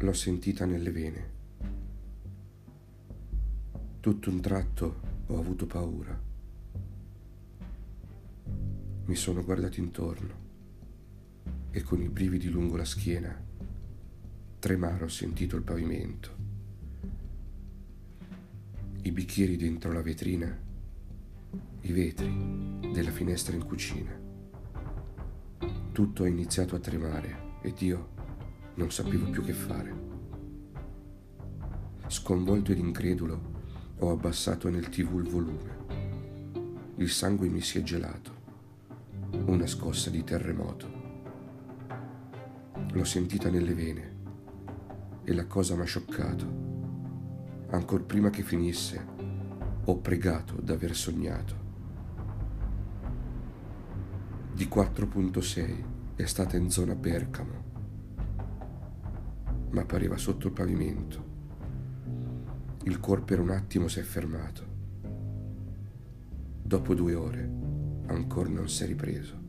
L'ho sentita nelle vene. Tutto un tratto ho avuto paura. Mi sono guardato intorno e con i brividi lungo la schiena tremare ho sentito il pavimento. I bicchieri dentro la vetrina, i vetri della finestra in cucina. Tutto ha iniziato a tremare ed io non sapevo più che fare. Sconvolto ed incredulo, ho abbassato nel tv il volume. Il sangue mi si è gelato. Una scossa di terremoto. L'ho sentita nelle vene e la cosa mi ha scioccato. Ancor prima che finisse, ho pregato d'aver sognato. Di 4.6 è stata in zona Bergamo, ma pareva sotto il pavimento. Il cuore per un attimo si è fermato. Dopo due ore ancora non si è ripreso.